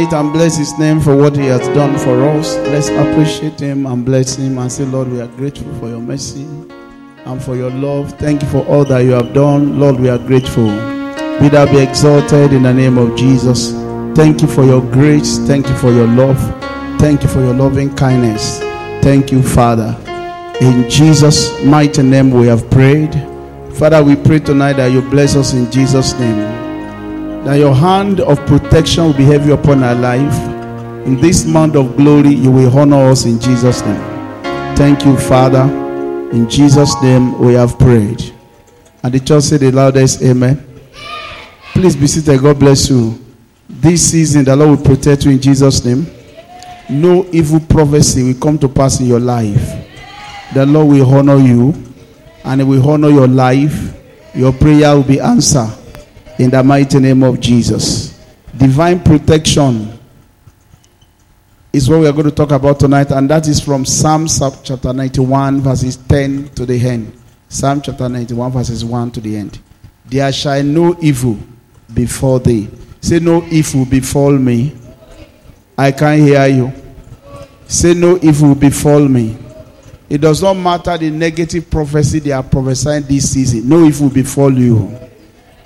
Tonight and bless His name for what He has done for us. Let's appreciate Him and bless Him and say, Lord, we are grateful for your mercy and for your love. Thank you for all that you have done. Lord, we are grateful. Be thou be exalted in the name of Jesus. Thank you for your grace. Thank you for your love. Thank you for your loving kindness. Thank you, Father. In Jesus' mighty name we have prayed. Father, we pray tonight that you bless us in Jesus' name that your hand of protection will be heavy upon our life. In this month of glory, you will honor us in Jesus' name. Thank you, Father. In Jesus' name, we have prayed. And the church said the loudest, Amen. Please be seated. God bless you. This season, the Lord will protect you in Jesus' name. No evil prophecy will come to pass in your life. The Lord will honor you and He will honor your life. Your prayer will be answered in the mighty name of Jesus. Divine protection is what we are going to talk about tonight, and that is from Psalm chapter 91, verses 10 to the end. Psalm chapter 91, verses 1 to the end. There shall no evil before thee. Say, No evil befall me. I can't hear you. Say, No evil befall me. It does not matter the negative prophecy they are prophesying this season. No evil befall you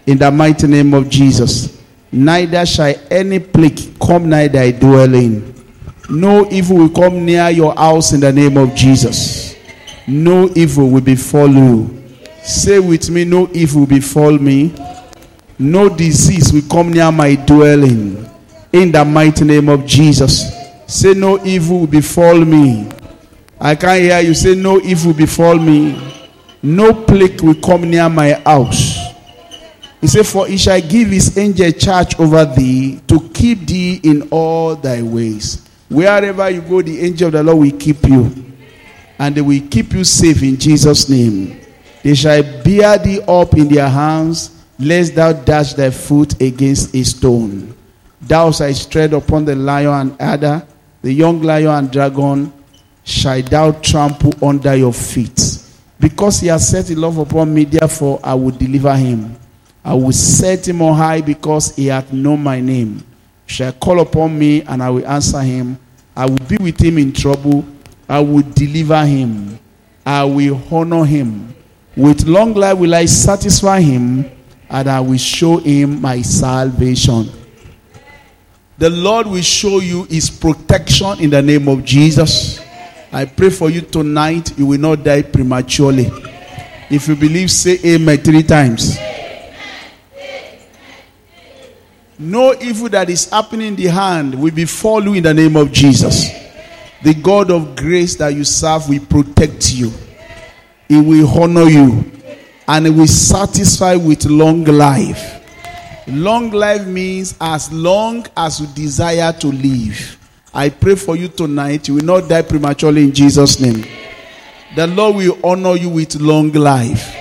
in the mighty name of Jesus. Neither shall any plague come nigh thy dwelling. No evil will come near your house in the name of Jesus. No evil will befall you. Say with me, no evil will befall me. No disease will come near my dwelling. In the mighty name of Jesus. Say, no evil will befall me. I can't hear you. Say, no evil will befall me. No plague will come near my house. He said, For he shall give his angel charge over thee to keep thee in all thy ways. Wherever you go, the angel of the Lord will keep you. And they will keep you safe in Jesus' name. They shall bear thee up in their hands, lest thou dash thy foot against a stone. Thou shalt tread upon the lion and adder, the young lion and dragon shall thou trample under your feet. Because he has set his love upon me, therefore I will deliver him. I will set him on high because he hath known my name. Shall call upon me and I will answer him. I will be with him in trouble. I will deliver him. I will honor him. With long life will I satisfy him and I will show him my salvation. The Lord will show you his protection in the name of Jesus. I pray for you tonight, you will not die prematurely. If you believe, say amen three times. No evil that is happening in the hand will befall you in the name of Jesus. The God of grace that you serve will protect you. He will honor you. And he will satisfy with long life. Long life means as long as you desire to live. I pray for you tonight. You will not die prematurely in Jesus' name. The Lord will honor you with long life.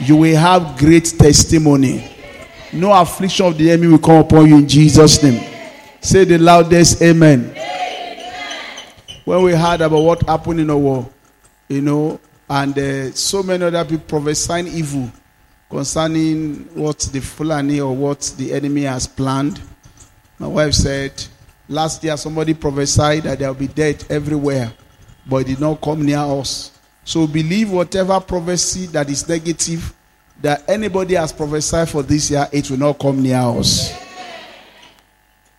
You will have great testimony. No affliction of the enemy will come upon you in Jesus' name. Say the loudest amen. When we heard about what happened in the war, you know, and uh, so many other people prophesying evil concerning what the Fulani or what the enemy has planned. My wife said, last year somebody prophesied that there will be death everywhere, but it did not come near us. So believe whatever prophecy that is negative that anybody has prophesied for this year, it will not come near us.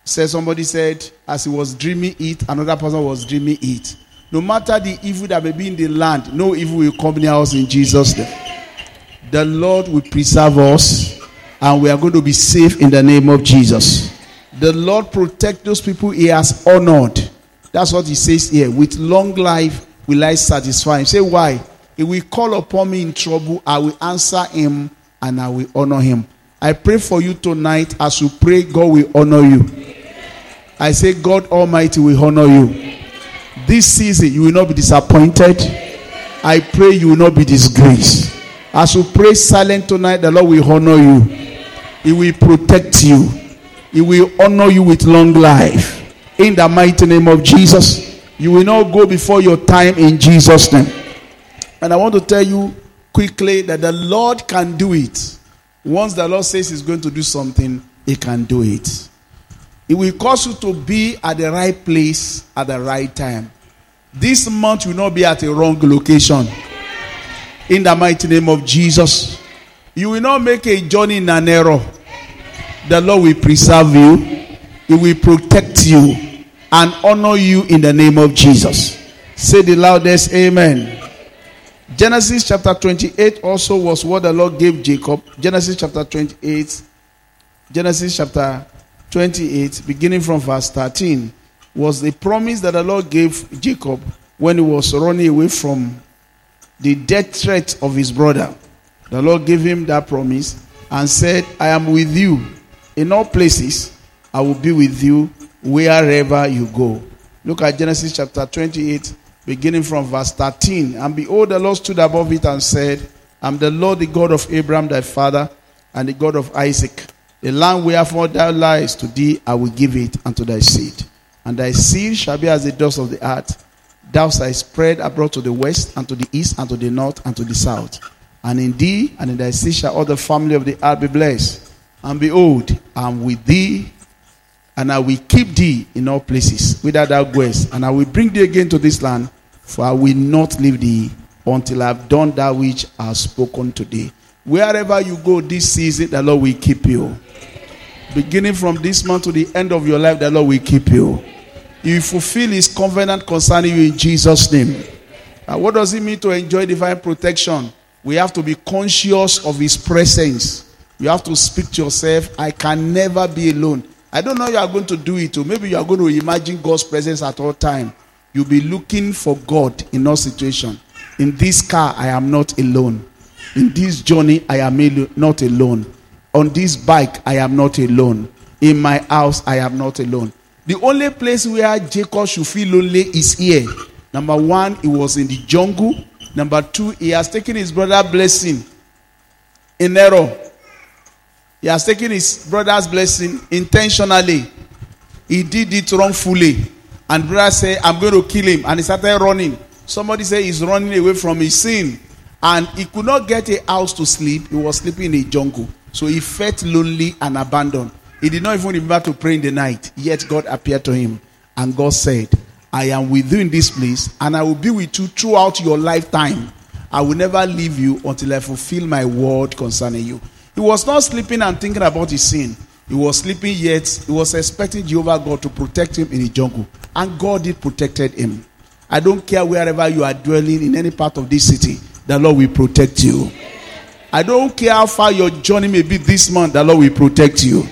Said somebody said, as he was dreaming it, another person was dreaming it. No matter the evil that may be in the land, no evil will come near us in Jesus' name. The Lord will preserve us, and we are going to be safe in the name of Jesus. The Lord protect those people He has honored. That's what He says here. With long life will I satisfy Him. Say why? He will call upon me in trouble. I will answer him and I will honor him. I pray for you tonight. As you pray, God will honor you. I say, God Almighty will honor you. This season, you will not be disappointed. I pray you will not be disgraced. As you pray silent tonight, the Lord will honor you. He will protect you. He will honor you with long life. In the mighty name of Jesus, you will not go before your time in Jesus' name. And I want to tell you quickly that the Lord can do it. Once the Lord says He's going to do something, He can do it. It will cause you to be at the right place at the right time. This month will not be at a wrong location. In the mighty name of Jesus. You will not make a journey in an error. The Lord will preserve you, He will protect you, and honor you in the name of Jesus. Say the loudest Amen. Genesis chapter 28 also was what the Lord gave Jacob. Genesis chapter 28. Genesis chapter 28, beginning from verse 13, was the promise that the Lord gave Jacob when he was running away from the death threat of his brother. The Lord gave him that promise and said, I am with you in all places. I will be with you wherever you go. Look at Genesis chapter 28, beginning from verse 13. And behold, the Lord stood above it and said, I'm the Lord, the God of Abraham, thy father, and the God of Isaac. The land wherefore thou liest to thee, I will give it unto thy seed. And thy seed shall be as the dust of the earth. Thou shalt spread abroad to the west, and to the east, and to the north, and to the south. And in thee and in thy seed shall all the family of the earth be blessed. And behold, I am with thee, and I will keep thee in all places whither thou goest, and I will bring thee again to this land, for I will not leave thee until I have done that which I have spoken to thee. Wherever you go this season, the Lord will keep you. Beginning from this month to the end of your life, the Lord will keep you. You fulfill His covenant concerning you in Jesus' name. What does it mean to enjoy divine protection? We have to be conscious of His presence. You have to speak to yourself, I can never be alone. I don't know you are going to do it, or maybe you are going to imagine God's presence at all time. You'll be looking for God in all situation. In this car, I am not alone. In this journey, I am not alone. On this bike, I am not alone. In my house, I am not alone. The only place where Jacob should feel lonely is here. Number one, he was in the jungle. Number two, he has taken his brother blessing in error. He has taken his brother's blessing intentionally. He did it wrongfully. And brother said, I'm going to kill him. And he started running. Somebody said he's running away from his sin. And he could not get a house to sleep. He was sleeping in a jungle. So he felt lonely and abandoned. He did not even remember to pray in the night. Yet God appeared to him. And God said, I am with you in this place. And I will be with you throughout your lifetime. I will never leave you until I fulfill my word concerning you. He was not sleeping and thinking about his sin. He was sleeping yet. He was expecting Jehovah God to protect him in the jungle. And God did protected him. I don't care wherever you are dwelling in any part of this city. The Lord will protect you. I don't care how far your journey may be this month. The Lord will protect you.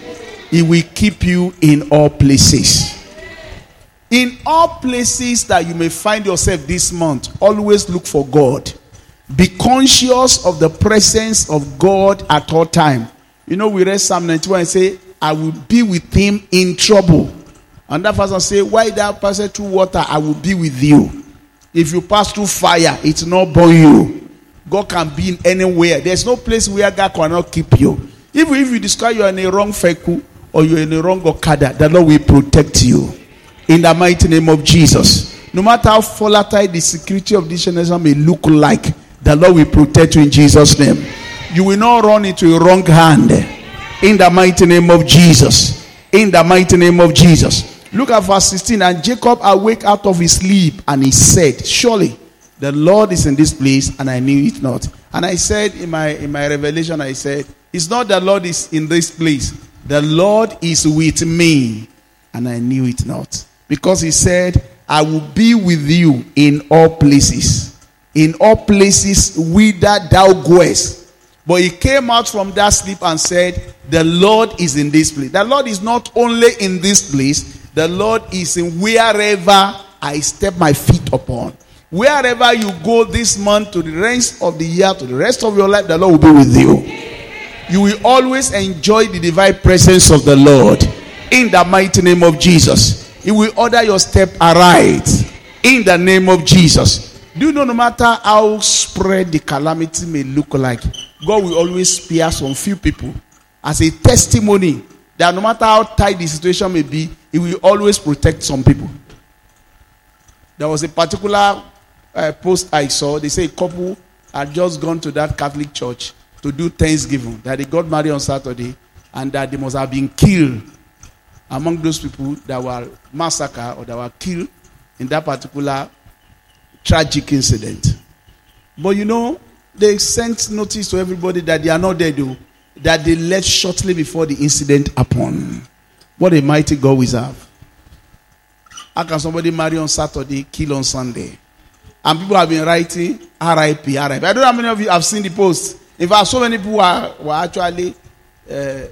He will keep you in all places. In all places that you may find yourself this month, always look for God. Be conscious of the presence of God at all time. You know, we read Psalm 91 and say, I will be with him in trouble. And that person say, Why thou pass through water, I will be with you. If you pass through fire, it's not burn you. God can be in anywhere. There's no place where God cannot keep you. Even if you discover you're in a wrong feku or you're in a wrong okada, the Lord will protect you. In the mighty name of Jesus. No matter how volatile the security of this generation may look like, the Lord will protect you in Jesus' name. You will not run into a wrong hand. In the mighty name of Jesus. In the mighty name of Jesus. Look at verse 16. And Jacob awake out of his sleep and he said, Surely the Lord is in this place and I knew it not. And I said in my in my revelation, I said, It's not the Lord is in this place. The Lord is with me and I knew it not. Because he said, I will be with you in all places in all places whither thou goest. But he came out from that sleep and said, The Lord is in this place. The Lord is not only in this place, the Lord is in wherever I step my feet upon. Wherever you go this month to the rest of the year, to the rest of your life, the Lord will be with you. You will always enjoy the divine presence of the Lord in the mighty name of Jesus. He will order your step aright in the name of Jesus. Do you know no matter how spread the calamity may look like, God will always spare some few people as a testimony that no matter how tight the situation may be, He will always protect some people. There was a particular uh, post I saw. They say a couple had just gone to that Catholic church to do Thanksgiving, that they got married on Saturday, and that they must have been killed among those people that were massacred or that were killed in that particular tragic incident. But you know, they sent notice to everybody that they are not dead, though, that they left shortly before the incident happened. What a mighty God we serve. How can somebody marry on Saturday, kill on Sunday? And people have been writing RIP, RIP. I don't know how many of you have seen the post. In fact, so many people were, were actually uh,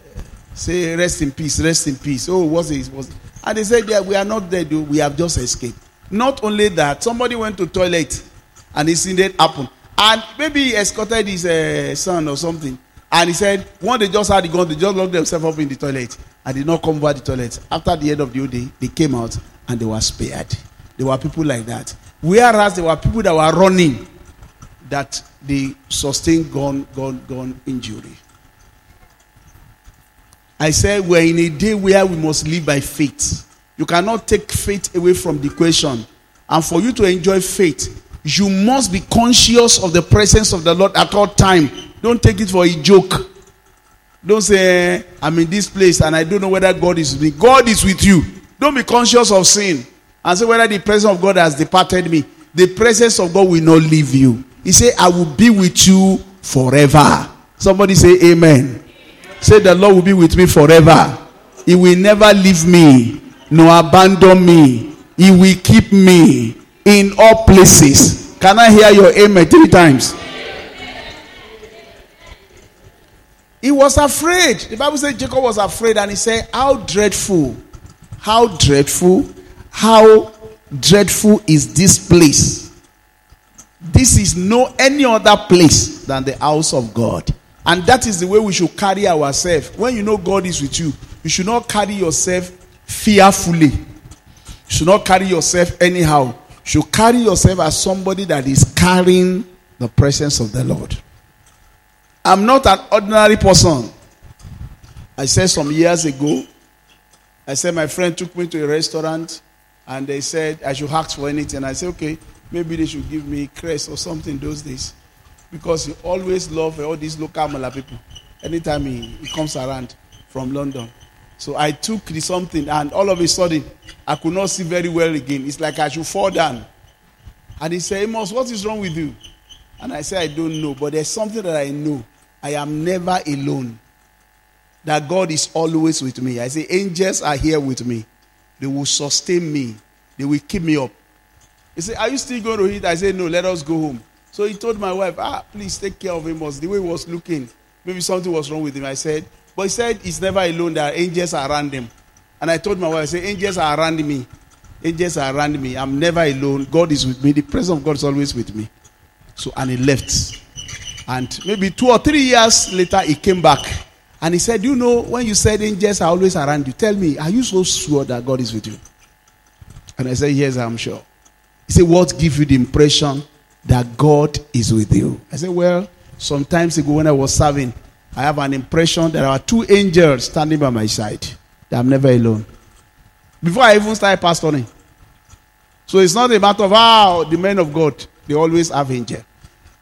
say rest in peace, rest in peace. Oh, what's it? What's it? And they said, yeah, we are not dead, though. we have just escaped. Not only that, somebody went to toilet and this incident happened. And maybe he escorted his uh, son or something. And he said, when they just had the gun, they just locked themselves up in the toilet and did not come over the toilet. After the end of the day, they came out and they were spared. There were people like that. Whereas there were people that were running that they sustained gun, gun, gun injury. I said we're in a day where we must live by faith. You cannot take faith away from the equation. And for you to enjoy faith, you must be conscious of the presence of the Lord at all time. Don't take it for a joke. Don't say, I'm in this place and I don't know whether God is with me. God is with you. Don't be conscious of sin and say whether the presence of God has departed me. The presence of God will not leave you. He said, I will be with you forever. Somebody say, Amen. Say, the Lord will be with me forever. He will never leave me nor abandon me. He will keep me in all places. Can I hear your amen three times? He was afraid. The Bible says Jacob was afraid and he said, How dreadful, how dreadful, how dreadful is this place? This is no any other place than the house of God. And that is the way we should carry ourselves. When you know God is with you, you should not carry yourself fearfully. You should not carry yourself anyhow. You should carry yourself as somebody that is carrying the presence of the Lord. I'm not an ordinary person. I said some years ago, I said my friend took me to a restaurant and they said I should ask for anything. I said, okay, maybe they should give me crest or something those days. Because he always love all these local Mala people. Anytime he, he comes around from London. So I took the something and all of a sudden I could not see very well again. It's like I should fall down. And he said, Amos, what is wrong with you? And I said, I don't know, but there's something that I know. I am never alone. That God is always with me. I say, angels are here with me. They will sustain me. They will keep me up. He said, Are you still going to eat? I said, No, let us go home. So he told my wife, Ah, please take care of him. The way he was looking, maybe something was wrong with him. I said, But he said he's never alone. There are angels around him. And I told my wife, I said, Angels are around me. Angels are around me. I'm never alone. God is with me. The presence of God is always with me. So, and he left. And maybe two or three years later, he came back. And he said, You know, when you said angels are always around you, tell me, are you so sure that God is with you? And I said, Yes, I'm sure. He said, What gives you the impression that God is with you? I said, Well, sometimes ago when I was serving, I have an impression that there are two angels standing by my side, that I'm never alone. Before I even started pastoring. So it's not a matter of how the men of God, they always have angels.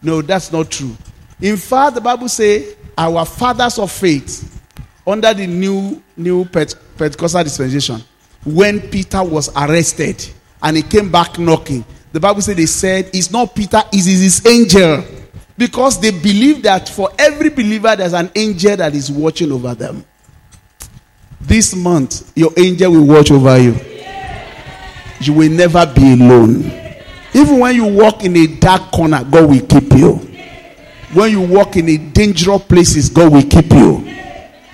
No, that's not true. In fact, the Bible says our fathers of faith under the new new Pentecostal dispensation, when Peter was arrested and he came back knocking, the Bible said they said it's not Peter, it is his angel. Because they believe that for every believer there's an angel that is watching over them. This month, your angel will watch over you. You will never be alone. Even when you walk in a dark corner, God will keep you. When you walk in a dangerous places, God will keep you.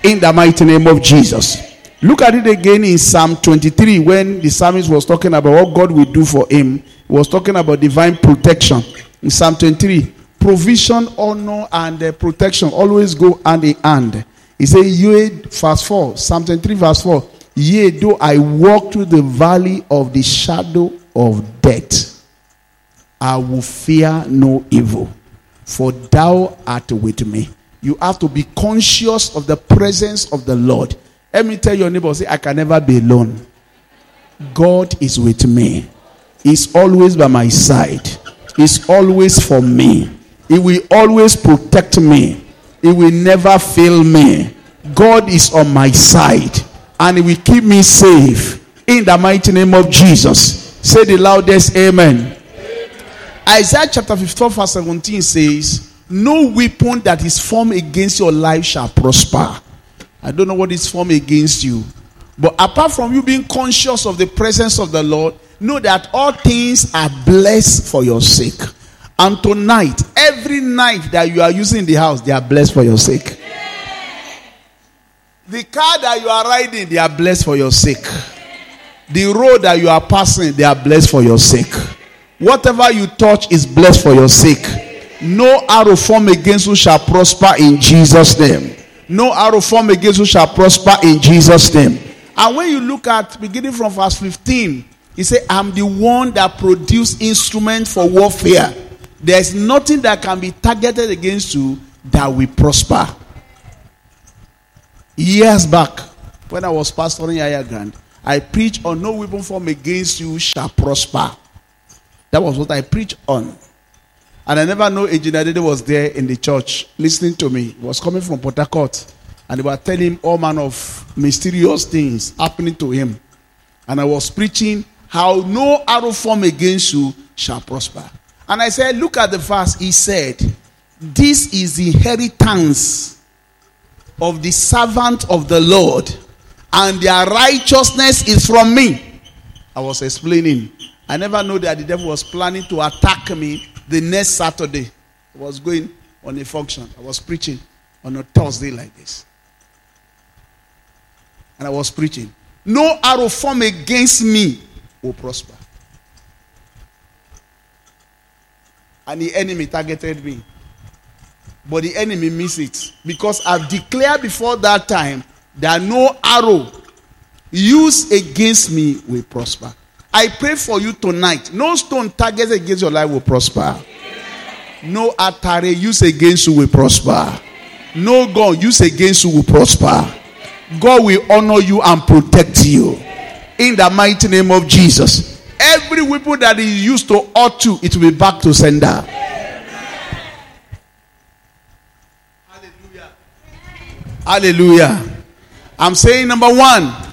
In the mighty name of Jesus. Look at it again in Psalm 23 when the psalmist was talking about what God will do for him. He was talking about divine protection. In Psalm 23, provision, honor, and uh, protection always go hand in hand. He said, Yea, verse 4, Psalm 23, verse 4. Yea, though I walk through the valley of the shadow of death. I will fear no evil, for thou art with me. You have to be conscious of the presence of the Lord. Let me tell your neighbor, say, I can never be alone. God is with me. He's always by my side. He's always for me. He will always protect me. He will never fail me. God is on my side. and He will keep me safe. In the mighty name of Jesus. Say the loudest amen. Isaiah chapter 54, verse 17 says, No weapon that is formed against your life shall prosper. I don't know what is formed against you. But apart from you being conscious of the presence of the Lord, know that all things are blessed for your sake. And tonight, every knife that you are using in the house, they are blessed for your sake. The car that you are riding, they are blessed for your sake. The road that you are passing, they are blessed for your sake. Whatever you touch is blessed for your sake. No arrow formed against you shall prosper in Jesus' name. No arrow formed against you shall prosper in Jesus' name. And when you look at beginning from verse 15, he said, I'm the one that produced instrument for warfare. There's nothing that can be targeted against you that will prosper. Years back, when I was pastoring Yaya Grant, I preached on no weapon formed against you shall prosper. That was what I preached on. And I never knew know Ejinadede was there in the church listening to me. He was coming from Port Harcourt. And they were telling him all manner of mysterious things happening to him. And I was preaching how no arrow formed against you shall prosper. And I said, Look at the verse. He said, This is the inheritance of the servant of the Lord, and their righteousness is from me. I was explaining. I never knew that the devil was planning to attack me the next Saturday. I was going on a function. I was preaching on a Thursday like this. And I was preaching. No arrow formed against me will prosper. And the enemy targeted me. But the enemy missed it. Because I've declared before that time that no arrow used against me will prosper. I pray for you tonight. No stone targeted against your life will prosper. No atare used against you will prosper. No gun used against you will prosper. God will honor you and protect you. In the mighty name of Jesus. Every weapon that is used to hurt you, it will be back to sender. Hallelujah. Hallelujah. I'm saying number one,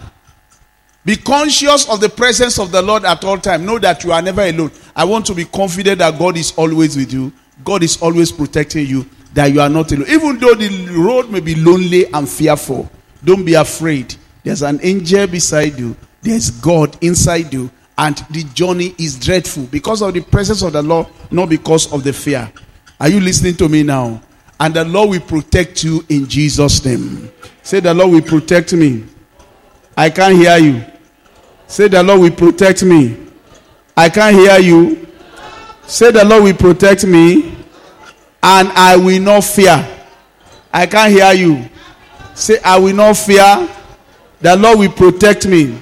be conscious of the presence of the Lord at all times. Know that you are never alone. I want to be confident that God is always with you. God is always protecting you. That you are not alone. Even though the road may be lonely and fearful, don't be afraid. There's an angel beside you. There's God inside you. And the journey is dreadful because of the presence of the Lord, not because of the fear. Are you listening to me now? And the Lord will protect you in Jesus' name. Say, The Lord will protect me. I can't hear you. Say, The Lord will protect me. I can't hear you. Say, The Lord will protect me. And I will not fear. I can't hear you. Say, I will not fear. The Lord will protect me.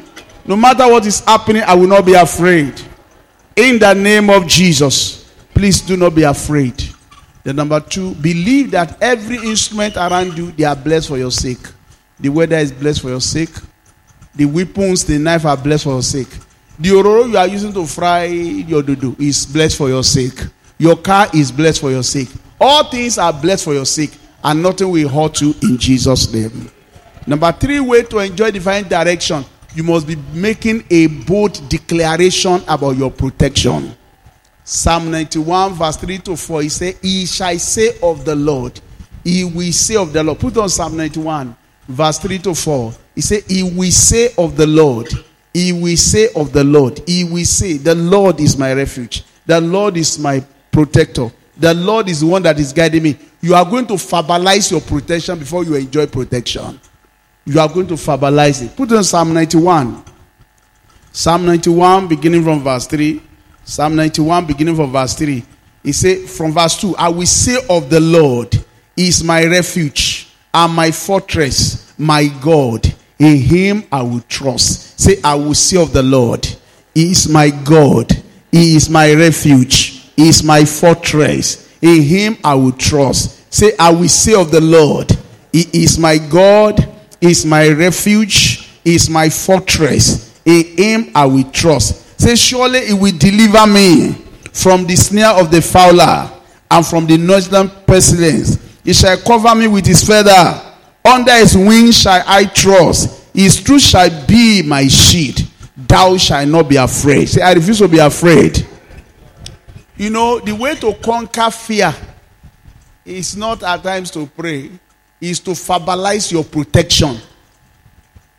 No matter what is happening, I will not be afraid. In the name of Jesus, please do not be afraid. The number two, believe that every instrument around you, they are blessed for your sake. The weather is blessed for your sake. The weapons, the knife are blessed for your sake. The ororo you are using to fry your dodo is blessed for your sake. Your car is blessed for your sake. All things are blessed for your sake and nothing will hurt you in Jesus' name. Number three way to enjoy divine direction, you must be making a bold declaration about your protection. Psalm 91, verse 3 to 4, he said, He shall say of the Lord, He will say of the Lord. Put on Psalm 91, verse 3 to 4. He said, He will say of the Lord, He will say of the Lord, He will say, The Lord is my refuge, the Lord is my protector, the Lord is the one that is guiding me. You are going to fabalize your protection before you enjoy protection. You are going to fabalize it. Put on Psalm 91. Psalm 91, beginning from verse 3. Psalm 91, beginning from verse 3. He said, from verse 2, I will say of the Lord, is my refuge and my fortress, my God. In Him I will trust. Say, I will say of the Lord, He is my God. He is my refuge. He is my fortress. In him I will trust. Say, I will say of the Lord, He is my God, He is my refuge, He is my fortress. In him I will trust. Say, surely He will deliver me from the snare of the fowler and from the noisome pestilence. He shall cover me with his feather. Under his wings shall I trust. His truth shall be my shield. Thou shalt not be afraid. Say, I refuse to be afraid. You know, the way to conquer fear is not at times to pray, is to verbalize your protection.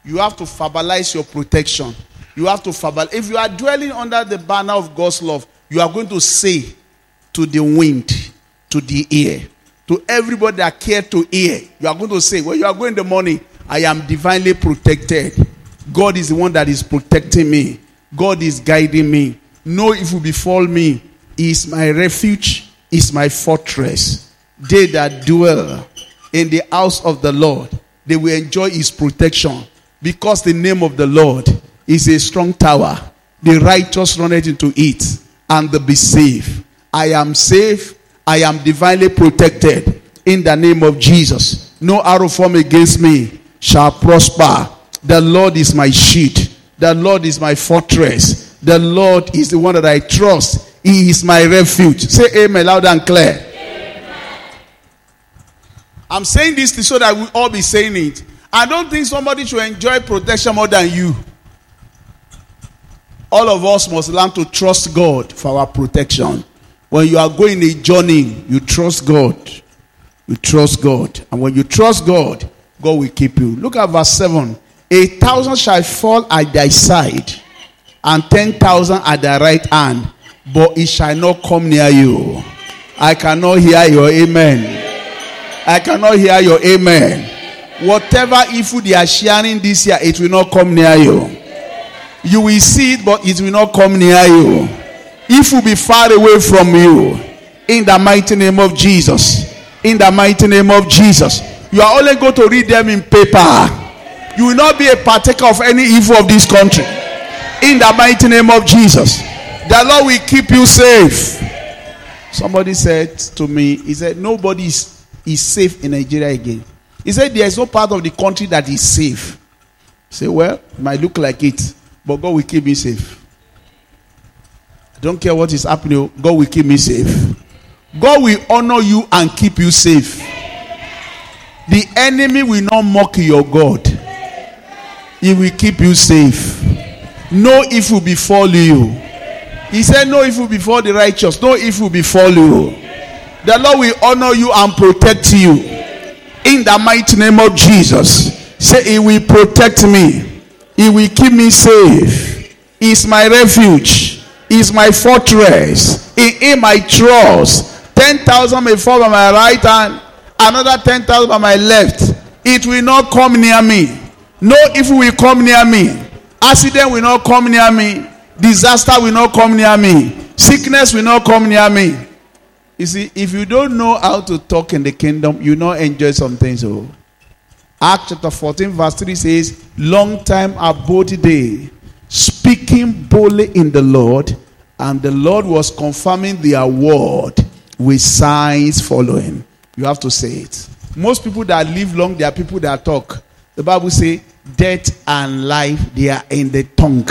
You have to verbalize your protection. You have to verbalize. If you are dwelling under the banner of God's love, you are going to say to the wind, to the ear, to everybody that care to hear, you are going to say, when you are going in the morning, I am divinely protected. God is the one that is protecting me. God is guiding me. No evil befall me. He is my refuge, is my fortress. They that dwell in the house of the Lord, they will enjoy his protection because the name of the Lord is a strong tower. The righteous run into it and they be safe. I am safe. I am divinely protected in the name of Jesus. No arrow formed against me shall prosper. The Lord is my shield. The Lord is my fortress. The Lord is the one that I trust. He is my refuge. Say amen loud and clear. I'm saying this so that we all be saying it. I don't think somebody should enjoy protection more than you. All of us must learn to trust God for our protection. When you are going a journey, you trust God. You trust God. And when you trust God, God will keep you. Look at verse 7. A thousand shall fall at thy side, and ten thousand at thy right hand, but it shall not come near you. I cannot hear your amen. I cannot hear your amen. Whatever evil they are sharing this year, it will not come near you. You will see it, but it will not come near you. It will be far away from you. In the mighty name of Jesus. In the mighty name of Jesus. You are only going to read them in paper. You will not be a partaker of any evil of this country. In the mighty name of Jesus. The Lord will keep you safe. Somebody said to me, He said, Nobody is, is safe in Nigeria again. He said, There is no part of the country that is safe. I say, Well, it might look like it, but God will keep me safe. Don't care what is happening, oh, God will keep me safe. God will honor you and keep you safe. The enemy will not mock your God. He will keep you safe. No evil befall you. He said, No evil befall the righteous. No evil befall you. The Lord will honor you and protect you. In the mighty name of Jesus. Say, He will protect me. He will keep me safe. He is my refuge. Is my fortress. In Him I trust. 10,000 may fall by my right hand, another 10,000 by my left. It will not come near me. No evil will come near me. Accident will not come near me. Disaster will not come near me. Sickness will not come near me. You see, if you don't know how to talk in the kingdom, you not enjoy some things. Oh. Acts chapter 14, verse 3 says, Long time abode they, speaking boldly in the Lord, and the Lord was confirming their word with signs following. You have to say it. Most people that live long, they are people that talk. The Bible says, death and life, they are in the tongue.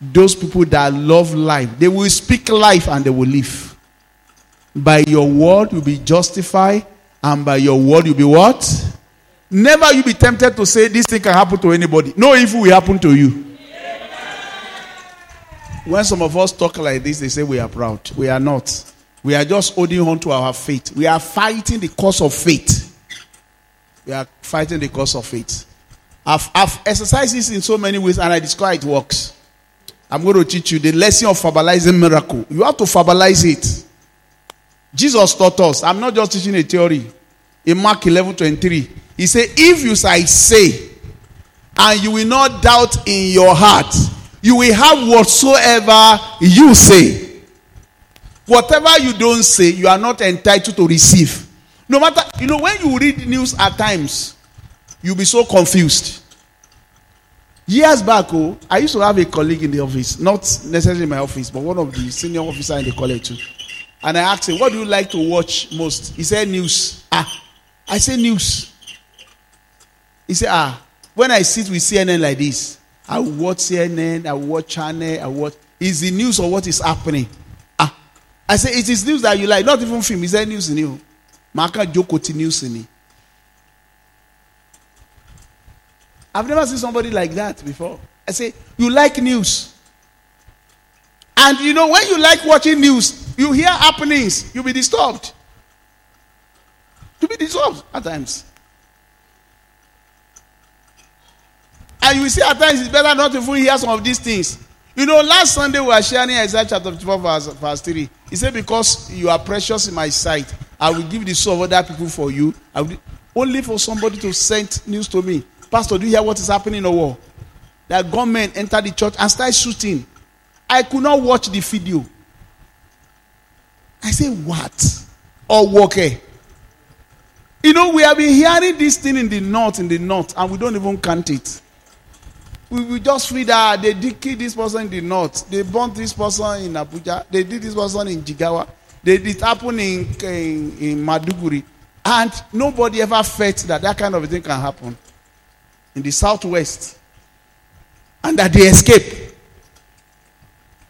Those people that love life, they will speak life and they will live. By your word, you'll be justified, and by your word, you'll be what? Never you be tempted to say this thing can happen to anybody. No evil will happen to you. When some of us talk like this, they say we are proud. We are not. We are just holding on to our faith. We are fighting the cause of faith. We are fighting the cause of faith. I've, I've exercised this in so many ways and I discover it works. I'm going to teach you the lesson of verbalizing miracle. You have to verbalize it. Jesus taught us. I'm not just teaching a theory. In Mark 11 23, he said, If you I say, and you will not doubt in your heart, you will have whatsoever you say. Whatever you don't say, you are not entitled to receive. No matter, you know, when you read news at times, you'll be so confused. Years back, oh, I used to have a colleague in the office, not necessarily in my office, but one of the senior officers in the college too. And I asked him, What do you like to watch most? He said, News. Ah, I say news. He said, Ah, when I sit with CNN like this, I watch CNN, I watch channel, I watch. Is the news or what is happening? Ah, I say It is news that you like, not even film. Is there News in you. Maka Jokoti news in I've never seen somebody like that before. I say, You like news. And you know, when you like watching news, you hear happenings, you'll be disturbed. You'll be disturbed at times. And you see, at times it's better not to even hear some of these things. You know, last Sunday we were sharing Isaiah chapter 54, verse, verse 3. He said, Because you are precious in my sight, I will give the soul of other people for you. I will, only for somebody to send news to me. Pastor, do you hear what is happening in the war? That gunmen enter the church and start shooting. I could not watch the video. I say, What? Or okay. Eh? You know, we have been hearing this thing in the north, in the north, and we don't even count it. We, we just feel that they did kill this person in the north. They burnt this person in Abuja. They did this person in Jigawa. They did happen in, in, in Maduguri. And nobody ever felt that that kind of thing can happen in the southwest. And that they escape.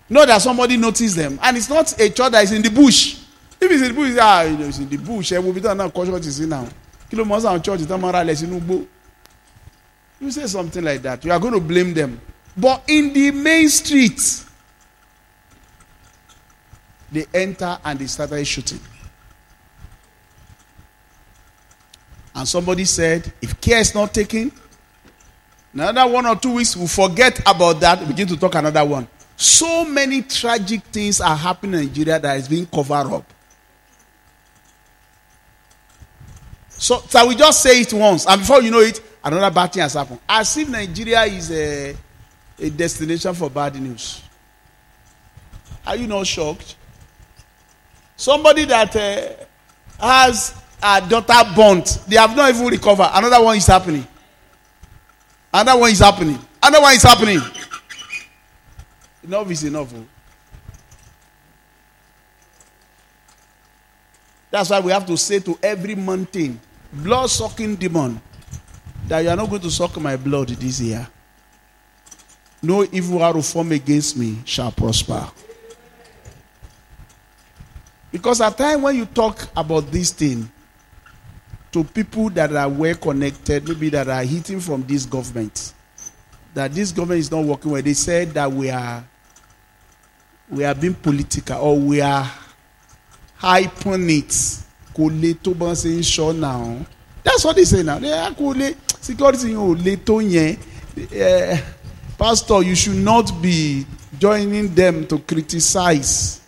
Not that somebody noticed them. And it's not a church that is in the bush. If it's in the bush, ah, it's in the bush. It will be done now. Church is in now. Kilo Mọ́sán church is done more or less in Ugbo. You say something like that, you are going to blame them. But in the main street, they enter and they started shooting. And somebody said, if care is not taken, another one or two weeks, we'll forget about that, begin to talk another one. So many tragic things are happening in Nigeria that is being covered up. So, so we just say it once, and before you know it, another bad thing has happened. As if Nigeria is a, a destination for bad news. Are you not shocked? Somebody that uh, has a daughter burnt, they have not even recovered. Another one is happening. Another one is happening. Another one is happening. Enough is enough. Oh. That's why we have to say to every mountain, blood sucking demon, that you are not going to suck my blood this year. No evil arrow formed against me shall prosper. Because at times when you talk about this thing to people that are well connected, maybe that are hitting from this government, that this government is not working well, they said that we are we are being political or we are hyping it. Now. That's what they say now. They are security yẹn ò le tó yẹn. Eh, pastor you should not be joining them to criticize.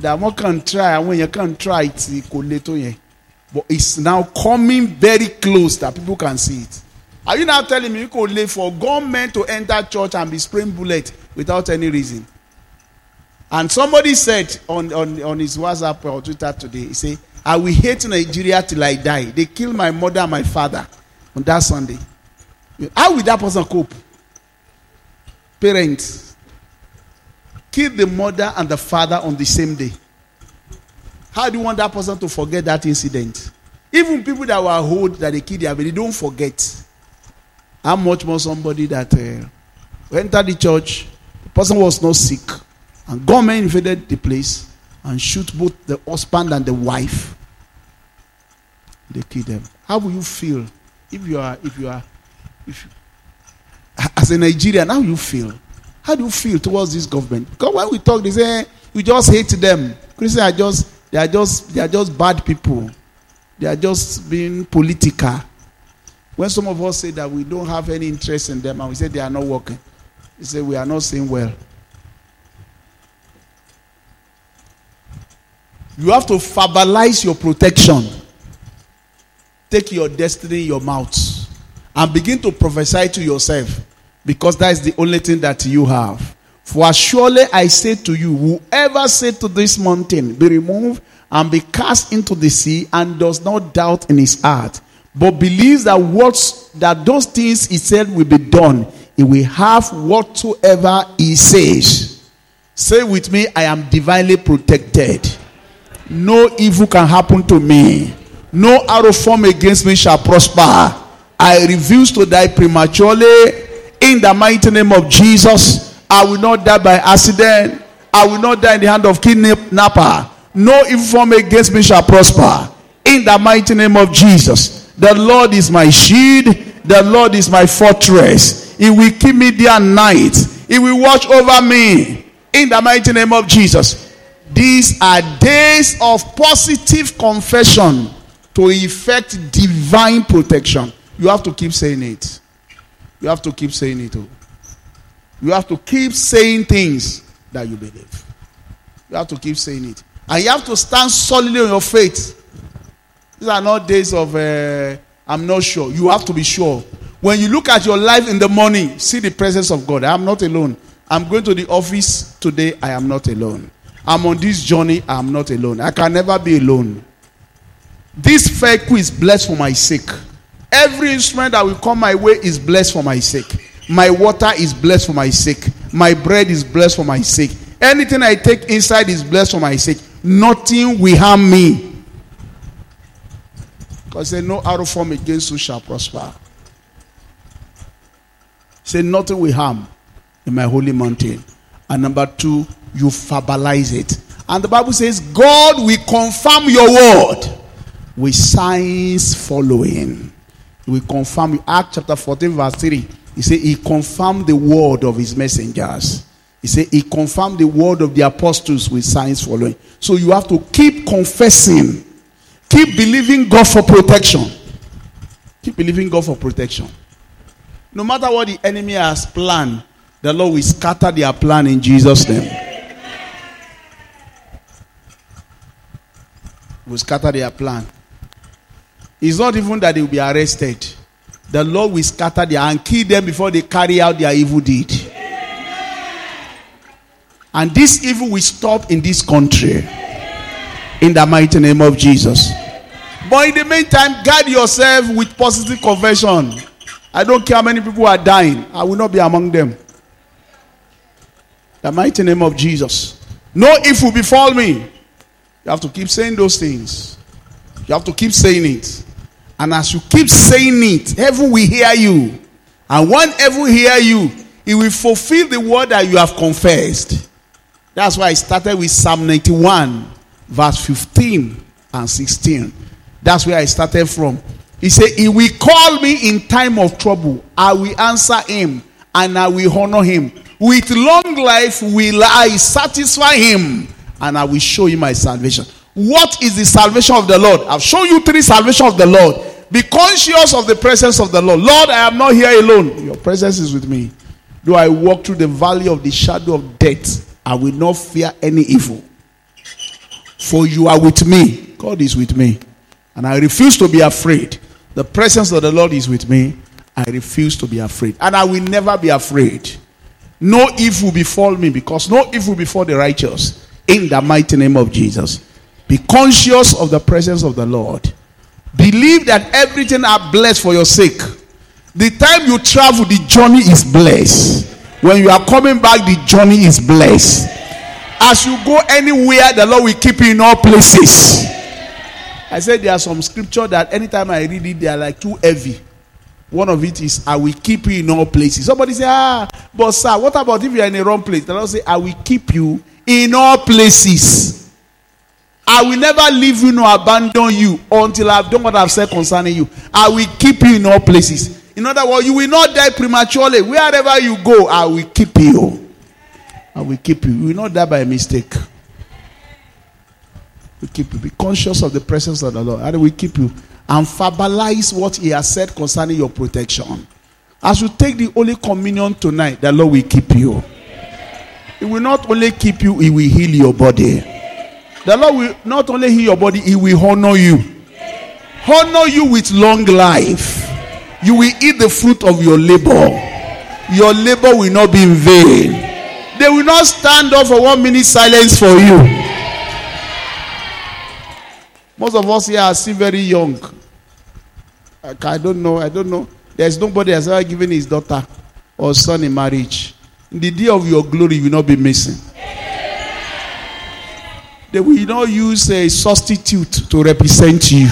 Dààmú kan try àwọn èèyàn kan try tí kò le tó yẹn. But it's now coming very close that people can see it. Are you now telling me you kò le for government to enter church and be spraying bullet without any reason? And somebody said on on on his whatsapp or twitter today he say i will hate nigeria till i die they killed my mother and my father on that Sunday. How will that person cope? Parents kill the mother and the father on the same day. How do you want that person to forget that incident? Even people that were old that they killed their baby, they don't forget. How much more somebody that uh, entered the church, the person was not sick, and government invaded the place and shoot both the husband and the wife. They kill them. How will you feel if you are, if you are, if you, as a Nigerian, how you feel? How do you feel towards this government? Because when we talk, they say we just hate them. Christians are just they are just they are just bad people. They are just being political. When some of us say that we don't have any interest in them and we say they are not working, they say we are not saying well. You have to verbalize your protection take your destiny in your mouth and begin to prophesy to yourself because that is the only thing that you have. For surely I say to you, whoever said to this mountain, be removed and be cast into the sea, and does not doubt in his heart, but believes that what that those things he said will be done, he will have whatsoever he says. Say with me, I am divinely protected. No evil can happen to me. No arrow formed against me shall prosper. I refuse to die prematurely. In the mighty name of Jesus, I will not die by accident. I will not die in the hand of kidnapper. No evil form against me shall prosper. In the mighty name of Jesus, the Lord is my shield The Lord is my fortress. He will keep me day and night. He will watch over me. In the mighty name of Jesus. These are days of positive confession to effect divine protection. You have to keep saying it. You have to keep saying it. Oh. You have to keep saying things that you believe. You have to keep saying it. And you have to stand solidly on your faith. These are not days of, uh, I'm not sure. You have to be sure. When you look at your life in the morning, see the presence of God. I am not alone. I'm going to the office today. I am not alone. I'm on this journey. I am not alone. I can never be alone. This vehicle is blessed for my sake. Every instrument that will come my way is blessed for my sake. My water is blessed for my sake. My bread is blessed for my sake. Anything I take inside is blessed for my sake. Nothing will harm me. Because say no arrow form against you shall prosper. Say nothing will harm in my holy mountain. And number two, you verbalize it. And the Bible says, God will confirm your word with signs following. We confirm you. Act chapter 14, verse 3. He said, He confirmed the word of his messengers. He said, He confirmed the word of the apostles with signs following. So you have to keep confessing, keep believing God for protection. Keep believing God for protection. No matter what the enemy has planned, the Lord will scatter their plan in Jesus' name. Will scatter their plan. It's not even that they will be arrested. The Lord will scatter them and kill them before they carry out their evil deed. And this evil will stop in this country. In the mighty name of Jesus. But in the meantime, guide yourself with positive confession. I don't care how many people are dying, I will not be among them. The mighty name of Jesus. No evil befall me. You have to keep saying those things. You have to keep saying it. And as you keep saying it, heaven will hear you. And when heaven hear you, it will fulfill the word that you have confessed. That's why I started with Psalm 91, verse 15 and 16. That's where I started from. He said, He will call me in time of trouble. I will answer him and I will honor him. With long life will I satisfy him and I will show him my salvation. What is the salvation of the Lord? I've shown you three salvation of the Lord. Be conscious of the presence of the Lord. Lord, I am not here alone. Your presence is with me. Though I walk through the valley of the shadow of death, I will not fear any evil. For you are with me. God is with me. And I refuse to be afraid. The presence of the Lord is with me. I refuse to be afraid. And I will never be afraid. No evil befall me because no evil befall the righteous. In the mighty name of Jesus. Be conscious of the presence of the Lord. Believe that everything are blessed for your sake. The time you travel, the journey is blessed. When you are coming back, the journey is blessed. As you go anywhere, the Lord will keep you in all places. I said there are some scripture that anytime I read it, they are like too heavy. One of it is, I will keep you in all places. Somebody say, Ah, but sir, what about if you are in the wrong place? The Lord say, I will keep you in all places. I will never leave you nor abandon you until I've done what I've said concerning you. I will keep you in all places. In other words, you will not die prematurely. Wherever you go, I will keep you. I will keep you. You will not die by mistake. We keep you. Be conscious of the presence of the Lord. And we keep you. And verbalize what He has said concerning your protection. As you take the Holy Communion tonight, the Lord will keep you. He will not only keep you, He will heal your body. The Lord will not only heal your body, He will honor you. Honor you with long life. You will eat the fruit of your labor. Your labor will not be in vain. They will not stand up for one minute silence for you. Most of us here are still very young. I don't know. I don't know. There's nobody has ever given his daughter or son in marriage. In the day of your glory, will not be missing. They will not use a substitute to represent you.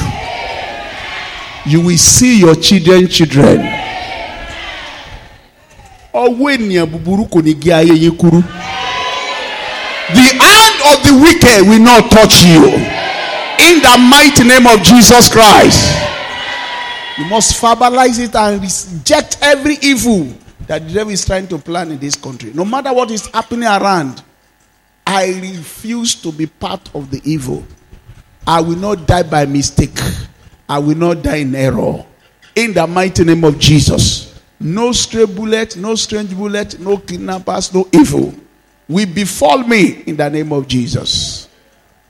You will see your children children. The hand of the wicked will not touch you. In the mighty name of Jesus Christ. You must verbalize it and reject every evil that the devil is trying to plan in this country. No matter what is happening around, I refuse to be part of the evil. I will not die by mistake. I will not die in error. In the mighty name of Jesus. No stray bullet, no strange bullet, no kidnappers, no evil will befall me in the name of Jesus.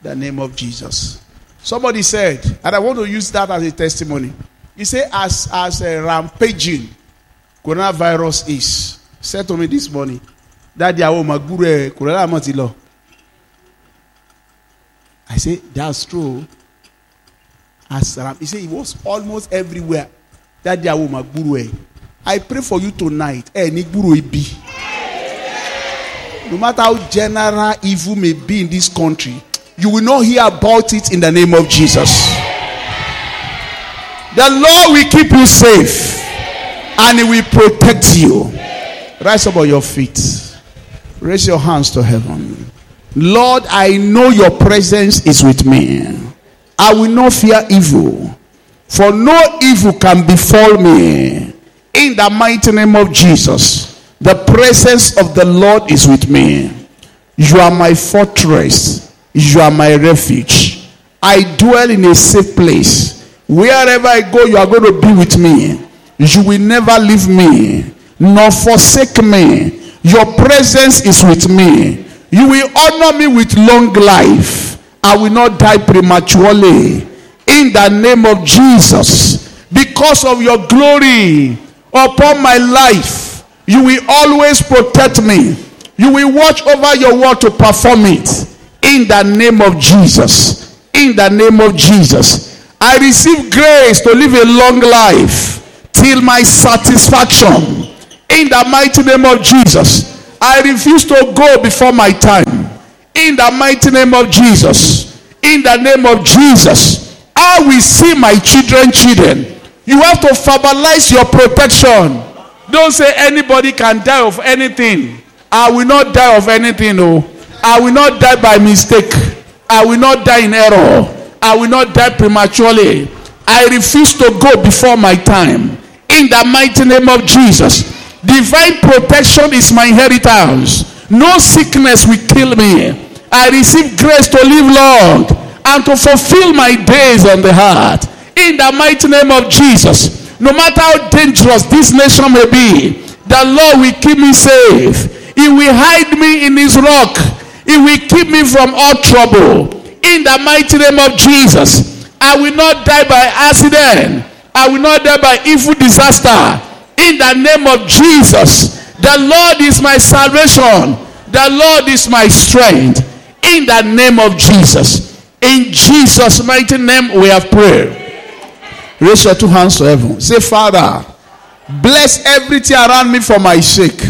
The name of Jesus. Somebody said, and I want to use that as a testimony. He said, as, as a rampaging coronavirus is, said to me this morning, that they are coronavirus. I said, that's true. As he said, it was almost everywhere. That they are I pray for you tonight. Eh, no matter how general evil may be in this country, you will not hear about it in the name of Jesus. The Lord will keep you safe and He will protect you. Rise up on your feet. Raise your hands to heaven. Lord, I know your presence is with me. I will not fear evil, for no evil can befall me. In the mighty name of Jesus, the presence of the Lord is with me. You are my fortress. You are my refuge. I dwell in a safe place. Wherever I go, you are going to be with me. You will never leave me, nor forsake me. Your presence is with me. You will honor me with long life. I will not die prematurely. In the name of Jesus. Because of your glory upon my life, you will always protect me. You will watch over your word to perform it in the name of Jesus. In the name of Jesus. I receive grace to live a long life till my satisfaction. In the mighty name of Jesus. I refuse to go before my time. In the mighty name of Jesus. In the name of Jesus. I will see my children, children. You have to verbalize your protection. Don't say anybody can die of anything. I will not die of anything, no. I will not die by mistake. I will not die in error. I will not die prematurely. I refuse to go before my time. In the mighty name of Jesus. Divine protection is my inheritance. No sickness will kill me. I receive grace to live long and to fulfill my days on the heart. In the mighty name of Jesus. No matter how dangerous this nation may be, the Lord will keep me safe. He will hide me in his rock he will keep me from all trouble. In the mighty name of Jesus. I will not die by accident. I will not die by evil disaster. In the name of Jesus. The Lord is my salvation. The Lord is my strength. In the name of Jesus. In Jesus' mighty name we have prayed. Raise your two hands to heaven. Say, Father, bless everything around me for my sake.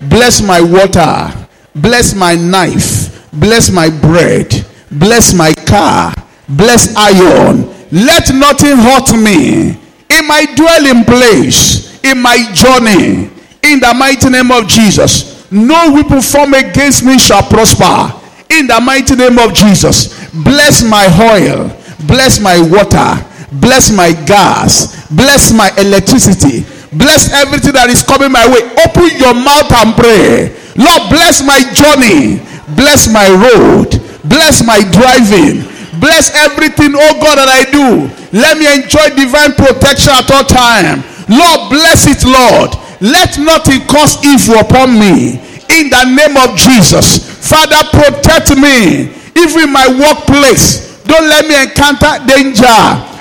Bless my water. Bless my knife Bless my bread. Bless my car. Bless iron. Let nothing hurt me in my dwelling place, in my journey. In the mighty name of Jesus. No weapon formed against me shall prosper. In the mighty name of Jesus. Bless my oil. Bless my water. Bless my gas. Bless my electricity. Bless everything that is coming my way. Open your mouth and pray. Lord, bless my journey. Bless my road. Bless my driving. Bless everything, oh God, that I do. Let me enjoy divine protection at all time. Lord, bless it, Lord. Let nothing cause evil upon me. In the name of Jesus. Father, protect me. Even my workplace. Don't let me encounter danger.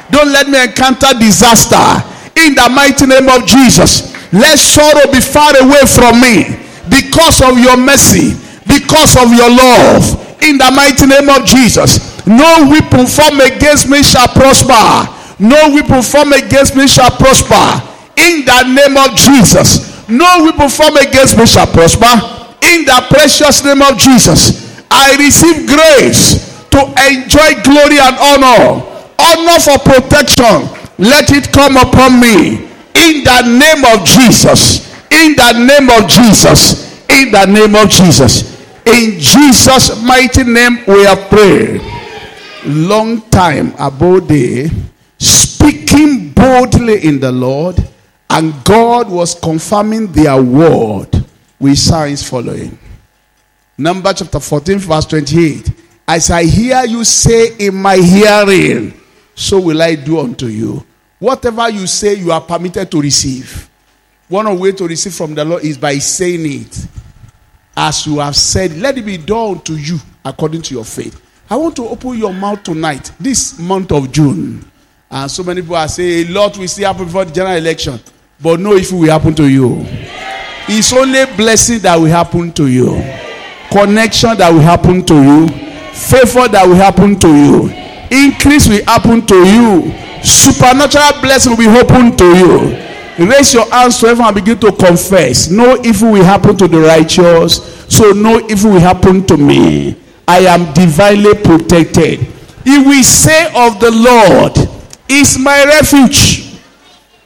Don't let me encounter disaster. In the mighty name of Jesus. Let sorrow be far away from me because of your mercy because of your love. In the mighty name of Jesus. No weapon formed against me shall prosper. No weapon formed against me shall prosper. In the name of Jesus. No weapon formed against me shall prosper. In the precious name of Jesus. I receive grace to enjoy glory and honor. Honor for protection. Let it come upon me. In the name of Jesus. In the name of Jesus. In the name of Jesus. In Jesus' mighty name, we have prayed. Long time ago, day, speaking boldly in the Lord, and God was confirming their word with signs following. Number chapter 14, verse 28. As I hear you say in my hearing, so will I do unto you. Whatever you say, you are permitted to receive. One way to receive from the Lord is by saying it. As you have said, let it be done to you according to your faith. I want to open your mouth tonight, this month of June. And so many people are saying, a lot will still happen before the general election. But no if it will happen to you. It's only blessing that will happen to you. Connection that will happen to you. Favor that will happen to you. Increase will happen to you. Supernatural blessing will be open to you. Raise your hands to heaven and begin to confess. No evil will happen to the righteous, so no evil will happen to me. I am divinely protected. He will say of the Lord, is my refuge.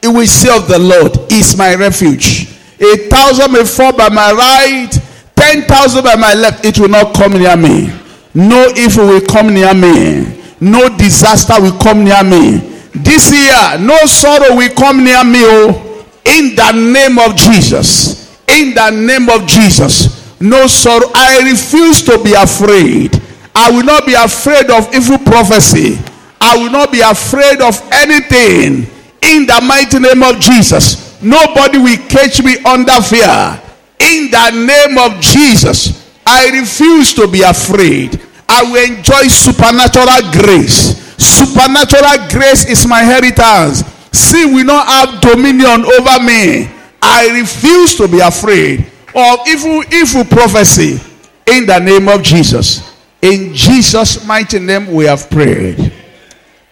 He will say of the Lord, is my refuge. A thousand may fall by my right, ten thousand by my left, it will not come near me. No evil will come near me. No disaster will come near me. This year, no sorrow will come near me. Oh, in the name of Jesus. In the name of Jesus. No sorrow. I refuse to be afraid. I will not be afraid of evil prophecy. I will not be afraid of anything. In the mighty name of Jesus. Nobody will catch me under fear. In the name of Jesus. I refuse to be afraid. I will enjoy supernatural grace. Supernatural grace is my inheritance. Sin will not have dominion over me. I refuse to be afraid of evil, evil prophecy in the name of Jesus. In Jesus' mighty name, we have prayed.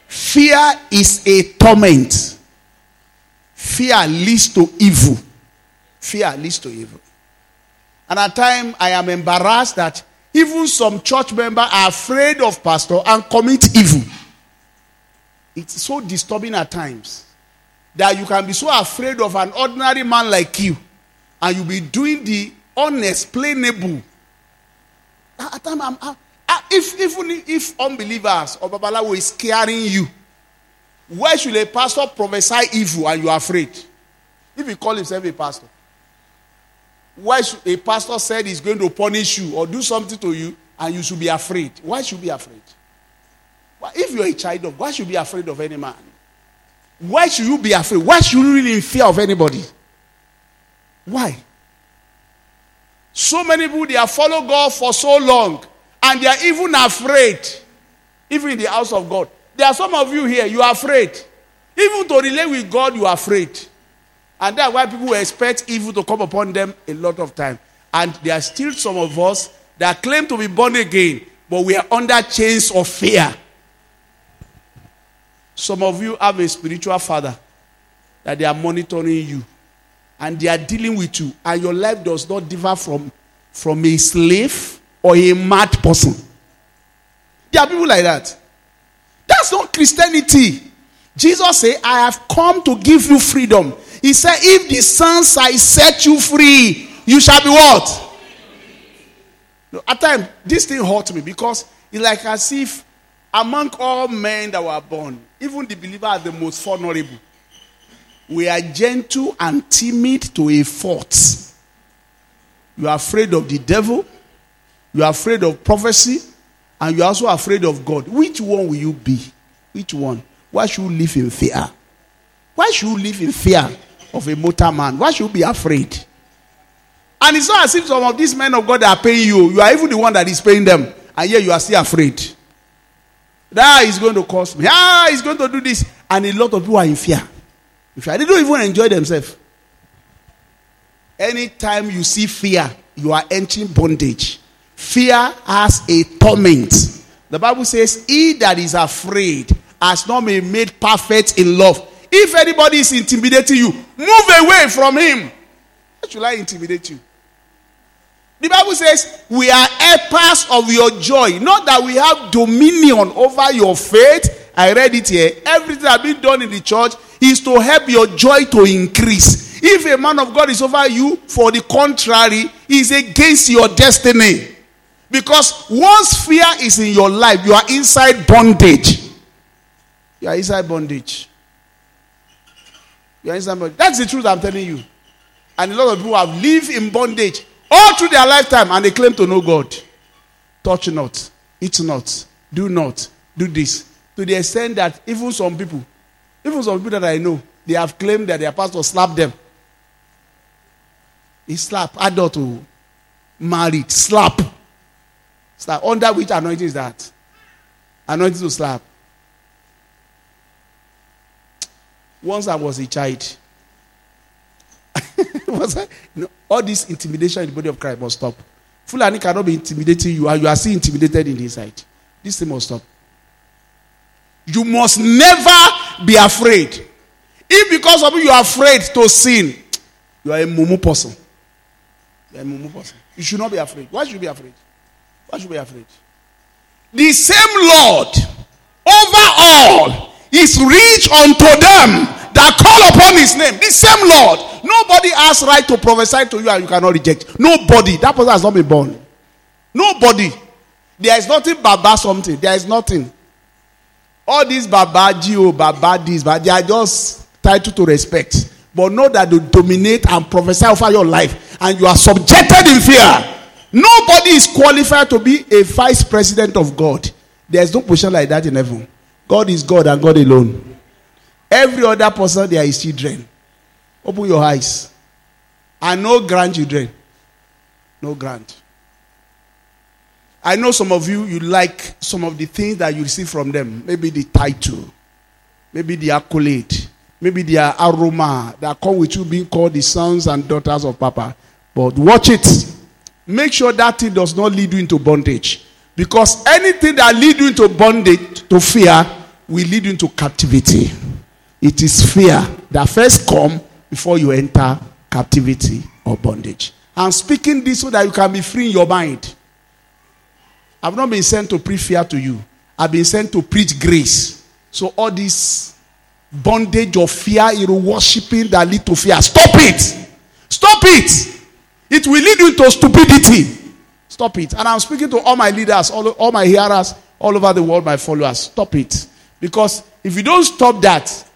Fear is a torment. Fear leads to evil. Fear leads to evil. And at times, I am embarrassed that even some church members are afraid of pastor and commit evil. It's so disturbing at times that you can be so afraid of an ordinary man like you and you be doing the unexplainable. At time, I'm, I'm, if even if unbelievers or babalawo is scaring you, why should a pastor prophesy evil and you are afraid? If he call himself a pastor, why should a pastor said he's going to punish you or do something to you and you should be afraid? Why should you be afraid? If you're a child of, why should you be afraid of any man? Why should you be afraid? Why should you really in fear of anybody? Why? So many people they have followed God for so long and they are even afraid. Even in the house of God. There are some of you here, you are afraid. Even to relate with God, you are afraid. And that's why people expect evil to come upon them a lot of time. And there are still some of us that claim to be born again, but we are under chains of fear. Some of you have a spiritual father that they are monitoring you and they are dealing with you, and your life does not differ from, from a slave or a mad person. There are people like that. That's not Christianity. Jesus said, I have come to give you freedom. He said, If the Son I set you free, you shall be what? At times, this thing hurts me because it's like as if among all men that were born, even the believer are the most vulnerable. We are gentle and timid to a fault. You are afraid of the devil, you are afraid of prophecy, and you are also afraid of God. Which one will you be? Which one? Why should you live in fear? Why should you live in fear of a mortal man? Why should you be afraid? And it's not as if some of these men of God are paying you. You are even the one that is paying them, and yet you are still afraid. That is going to cost me. Ah, he's going to do this. And a lot of people are in fear. In fear. They don't even enjoy themselves. Anytime you see fear, you are entering bondage. Fear has a torment. The Bible says, He that is afraid has not been made perfect in love. If anybody is intimidating you, move away from him. Why should I intimidate you? The Bible says, We are helpers of your joy. Not that we have dominion over your faith. I read it here. Everything that been done in the church is to help your joy to increase. If a man of God is over you, for the contrary, is against your destiny. Because once fear is in your life, you are inside bondage. You are inside bondage. You understand? me? That's the truth I'm telling you. And a lot of people have lived in bondage all through their lifetime and they claim to know God. Touch not, eat not, do not, do this. To the extent that even some people, even some people that I know, they have claimed that their pastor slapped them. He slapped adult who married, slap. Slap. Under which anointing is that? Anointing to slap. Once I was a child, was I, know, all this intimidation in the body of Christ must stop. Fulani cannot be intimidating you, and you are still intimidated in the inside. This thing must stop. You must never be afraid. If because of you you are afraid to sin, you are a mumu person. You are a mumu person. You should not be afraid. Why should you be afraid? Why should you be afraid? The same Lord over all is rich unto them that call upon his name. The same Lord. Nobody has right to prophesy to you and you cannot reject. Nobody. That person has not been born. Nobody. There is nothing baba something. There is nothing. All these baba geo, baba this, but they are just titled to respect. But know that they dominate and prophesy over your life, and you are subjected in fear. Nobody is qualified to be a vice president of God. There is no position like that in heaven. God is God and God alone. Every other person there is children. Open your eyes. I know grandchildren. No grand. I know some of you, you like some of the things that you receive from them. Maybe the title, maybe the accolade, maybe the aroma that come with you being called the sons and daughters of Papa. But watch it. Make sure that thing does not lead you into bondage. Because anything that lead you into bondage, to fear, will lead you into captivity. It is fear that first come before you enter captivity or bondage. I'm speaking this so that you can be free in your mind. I've not been sent to preach fear to you. I've been sent to preach grace. So all this bondage of fear, you worshiping that lead to fear. Stop it. Stop it. It will lead you to stupidity. Stop it. And I'm speaking to all my leaders, all, all my hearers, all over the world, my followers. Stop it. Because if you don't stop that,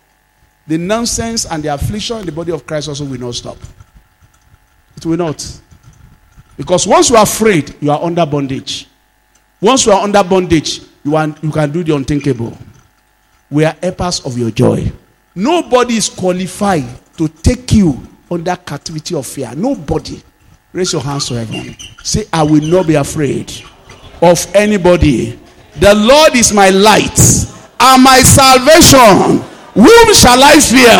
the nonsense and the affliction in the body of Christ also will not stop. It will not. Because once you are afraid, you are under bondage. Once you are under bondage, you, are, you can do the unthinkable. We are helpers of your joy. Nobody is qualified to take you under captivity of fear. Nobody. Raise your hands to heaven. Say, I will not be afraid of anybody. The Lord is my light and my salvation. Whom shall I fear?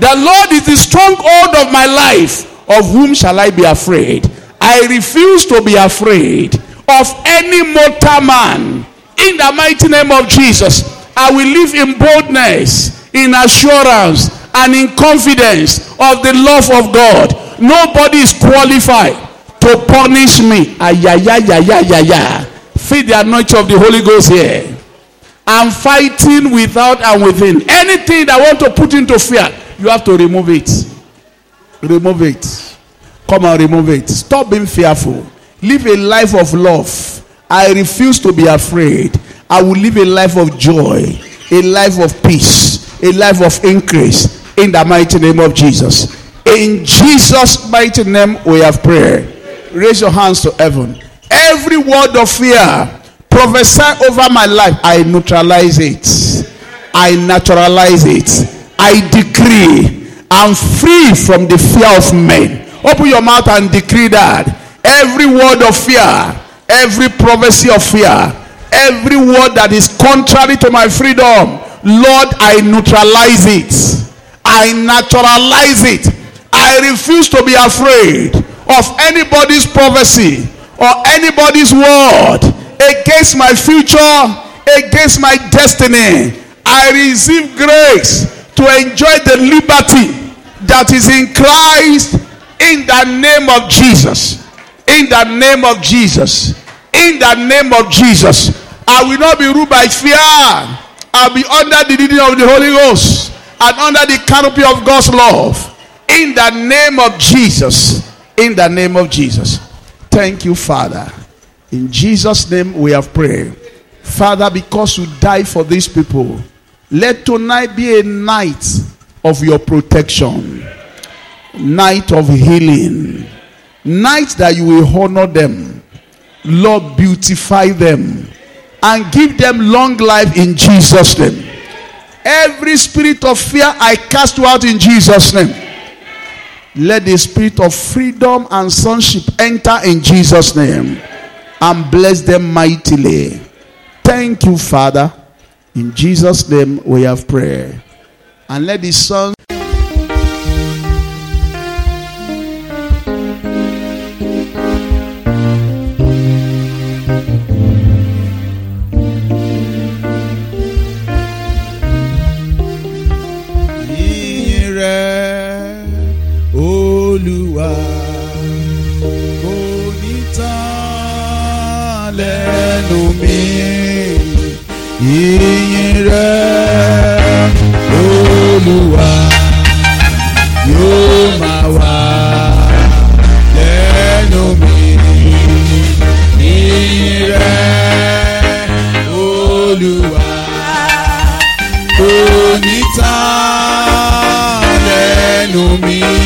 The Lord is the stronghold of my life. Of whom shall I be afraid? I refuse to be afraid of any mortal man. In the mighty name of Jesus, I will live in boldness, in assurance, and in confidence of the love of God. Nobody is qualified to punish me. Ayayayayayaya. Feed the anointing of the Holy Ghost here. I'm fighting without and within. Anything that want to put into fear, you have to remove it. Remove it. Come on, remove it. Stop being fearful. Live a life of love. I refuse to be afraid. I will live a life of joy, a life of peace, a life of increase in the mighty name of Jesus. In Jesus' mighty name, we have prayer. Raise your hands to heaven. Every word of fear prophesy over my life, I neutralize it. I naturalize it. I decree I'm free from the fear of men. Open your mouth and decree that every word of fear, every prophecy of fear, every word that is contrary to my freedom, Lord, I neutralize it. I naturalize it. I refuse to be afraid of anybody's prophecy or anybody's word against my future, against my destiny. I receive grace to enjoy the liberty that is in Christ in the name of Jesus. In the name of Jesus. In the name of Jesus. I will not be ruled by fear. I'll be under the leading of the Holy Ghost and under the canopy of God's love. In the name of Jesus. In the name of Jesus. Thank you, Father. In Jesus' name we have prayed. Father, because you died for these people, let tonight be a night of your protection, night of healing, night that you will honor them. Lord, beautify them and give them long life in Jesus' name. Every spirit of fear I cast out in Jesus' name. Let the spirit of freedom and sonship enter in Jesus' name and bless them mightily. Thank you, Father. In Jesus' name we have prayer. And let the song. Yìnyín rẹ̀, Olúwa, yóò máa wà lẹ́nu mi. Yìnyín rẹ̀, Olúwa kò ní tán mi.